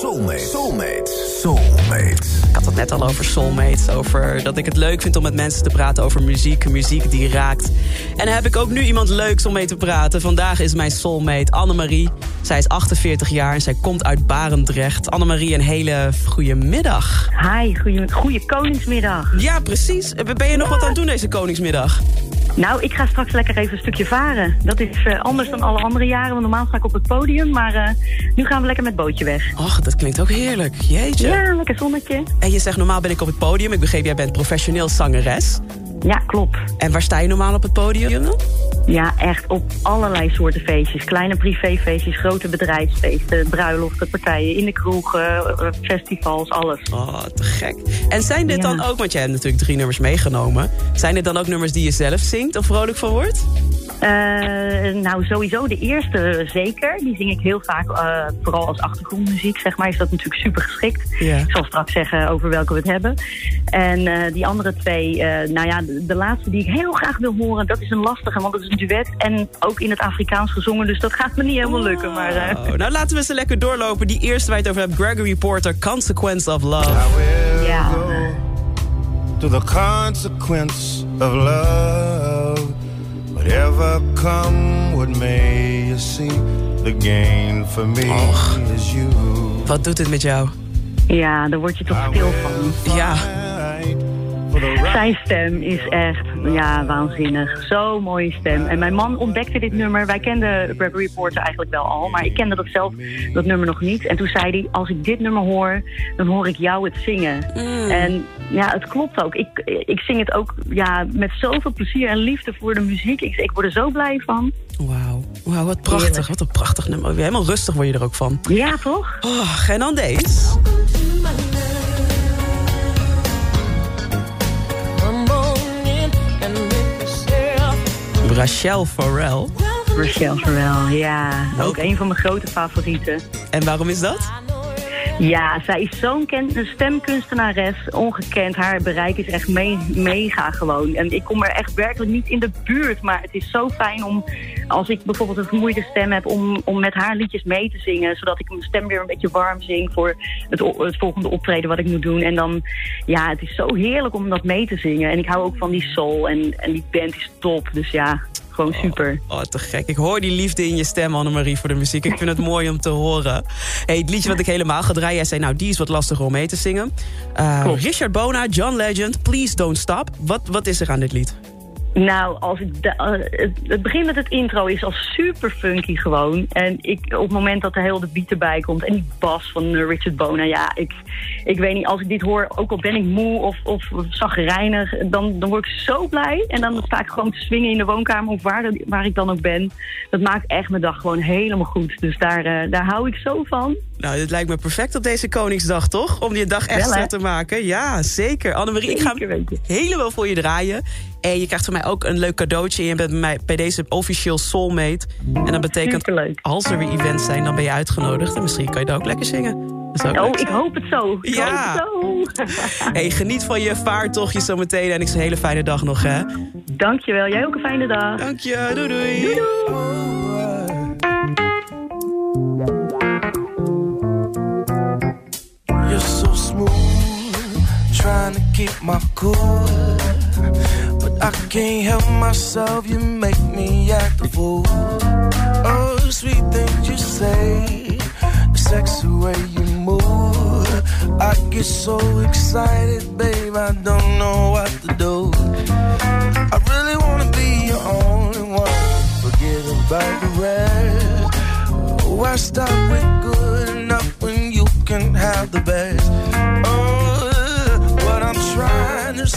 Soulmate. Soulmate. Soulmate. Ik had het net al over soulmates. Over dat ik het leuk vind om met mensen te praten over muziek. Muziek die raakt. En heb ik ook nu iemand leuks om mee te praten. Vandaag is mijn soulmate Annemarie. Zij is 48 jaar en zij komt uit Barendrecht. Annemarie, een hele goede middag. Hi, goeie, goeie Koningsmiddag. Ja, precies. Ben je nog wat aan het doen deze Koningsmiddag? Nou, ik ga straks lekker even een stukje varen. Dat is uh, anders dan alle andere jaren, want normaal ga ik op het podium. Maar uh, nu gaan we lekker met bootje weg. Och, dat klinkt ook heerlijk. Jeetje. Ja, lekker zonnetje. En je zegt normaal ben ik op het podium. Ik begreep, jij bent professioneel zangeres. Ja, klopt. En waar sta je normaal op het podium dan? Ja, echt op allerlei soorten feestjes. Kleine privéfeestjes, grote bedrijfsfeesten, bruiloften, partijen, in de kroegen, festivals, alles. Oh, te gek. En zijn dit ja. dan ook, want jij hebt natuurlijk drie nummers meegenomen. Zijn dit dan ook nummers die je zelf zingt of vrolijk van wordt? Uh, nou, sowieso de eerste zeker. Die zing ik heel vaak, uh, vooral als achtergrondmuziek, zeg maar. Is dat natuurlijk super geschikt. Ik zal straks zeggen over welke we het hebben. En uh, die andere twee, nou ja, de, de, laatste die ik heel graag wil horen... dat is een lastige, want dat is een duet en ook in het Afrikaans gezongen. Dus dat gaat me niet helemaal lukken. Maar, oh, nou, laten we ze lekker doorlopen. Die eerste waar je het over hebt, Gregory Porter, Consequence of Love. Ja. To the consequence of love. Whatever come, what may you see? The gain for me Och. is you. Wat doet het met jou? Ja, daar word je toch stil van. Ja. Zijn stem is echt ja, waanzinnig. Zo'n mooie stem. En mijn man ontdekte dit nummer. Wij kenden Gregory Porter eigenlijk wel al. Maar ik kende dat zelf, dat nummer nog niet. En toen zei hij, als ik dit nummer hoor, dan hoor ik jou het zingen. Mm. En ja, het klopt ook. Ik, ik zing het ook ja, met zoveel plezier en liefde voor de muziek. Ik, ik word er zo blij van. Wauw, wow, wat prachtig. Heerlijk. Wat een prachtig nummer. Helemaal rustig word je er ook van. Ja, toch? Oh, en dan deze. Rachel Farrell. Rachel Farrell, ja. Ook Ook. een van mijn grote favorieten. En waarom is dat? Ja, zij is zo'n stemkunstenares, ongekend. Haar bereik is echt me mega gewoon. En ik kom er echt werkelijk niet in de buurt. Maar het is zo fijn om, als ik bijvoorbeeld een vermoeide stem heb... om, om met haar liedjes mee te zingen. Zodat ik mijn stem weer een beetje warm zing voor het, het volgende optreden wat ik moet doen. En dan, ja, het is zo heerlijk om dat mee te zingen. En ik hou ook van die soul en, en die band is top. Dus ja, gewoon super. Oh, te gek. Ik hoor die liefde in je stem, Annemarie, voor de muziek. Ik vind het mooi om te horen. Hey, het liedje wat ik helemaal ga draaien, jij zei, nou, die is wat lastiger om mee te zingen. Uh, Klopt. Richard Bona, John Legend, Please Don't Stop. Wat, wat is er aan dit lied? Nou, als ik de- eh, het, begin met het intro is al super funky gewoon. En ik, op het moment dat de hele beat erbij komt en die bas van eh, Richard Bona, ja, ik, ik weet niet, als ik dit hoor, ook al ben ik moe of, of zagrijnig, dan, dan word ik zo blij. En dan sta ik gewoon te swingen in de woonkamer of waar, waar ik dan ook ben. Dat maakt echt mijn dag gewoon helemaal goed. Dus daar, eh, daar hou ik zo van. Nou, dit lijkt me perfect op deze Koningsdag, toch? Om die dag extra te maken. Ja, zeker. Annemarie, ik ga helemaal voor je draaien. En je krijgt van mij ook een leuk cadeautje. En je bent bij, mij, bij deze officieel soulmate. En dat betekent, Superleuk. als er weer events zijn, dan ben je uitgenodigd. En misschien kan je daar ook lekker zingen. Ook Oh, ik hoop het zo. Ik Ja. hoop het zo. Hey, geniet van je vaartochtje zometeen. En ik een hele fijne dag nog, hè? Dankjewel. Jij ook een fijne dag. Dank je. Doei doei. You're trying to keep my cool. But I can't help myself, you make me act a fool. Oh, sweet things you say, the sexy way you move. I get so excited, babe, I don't know what to do. I really wanna be your only one, forget about the rest. Oh, Why stop with good enough when you can have the best?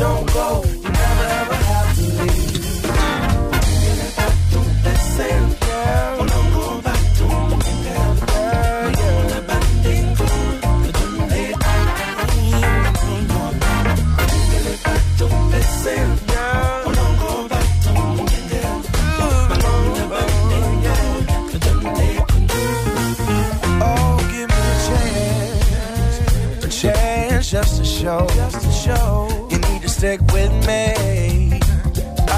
don't stick with me.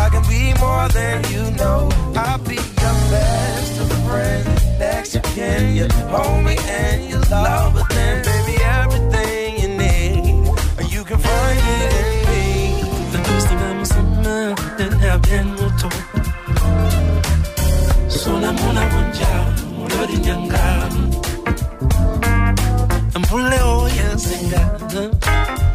I can be more than you know. I'll be your best friend, next of kin, your homie and your lover. Then, baby, everything you need, you can find it in me. Verlust zimmer, den her den motor. Sona mona wanja, mona dinyanga. Mpule oyensenga. Mpule oyensenga.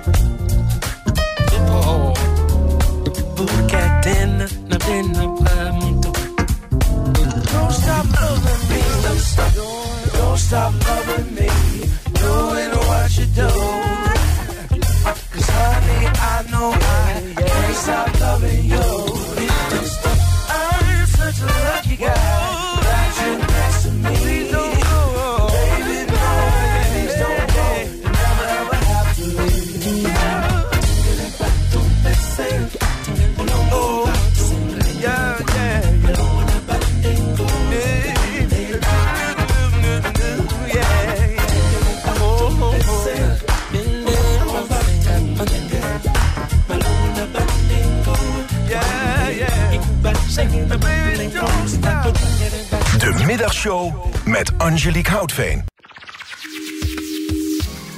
nothing De Middagshow met Angelique Houtveen.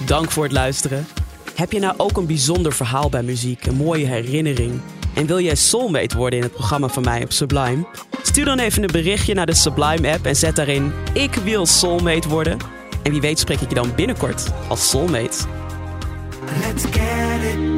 Dank voor het luisteren. Heb je nou ook een bijzonder verhaal bij muziek, een mooie herinnering? En wil jij soulmate worden in het programma van mij op Sublime? Stuur dan even een berichtje naar de Sublime app en zet daarin ik wil soulmate worden. En wie weet spreek ik je dan binnenkort als soulmate. Let's get it.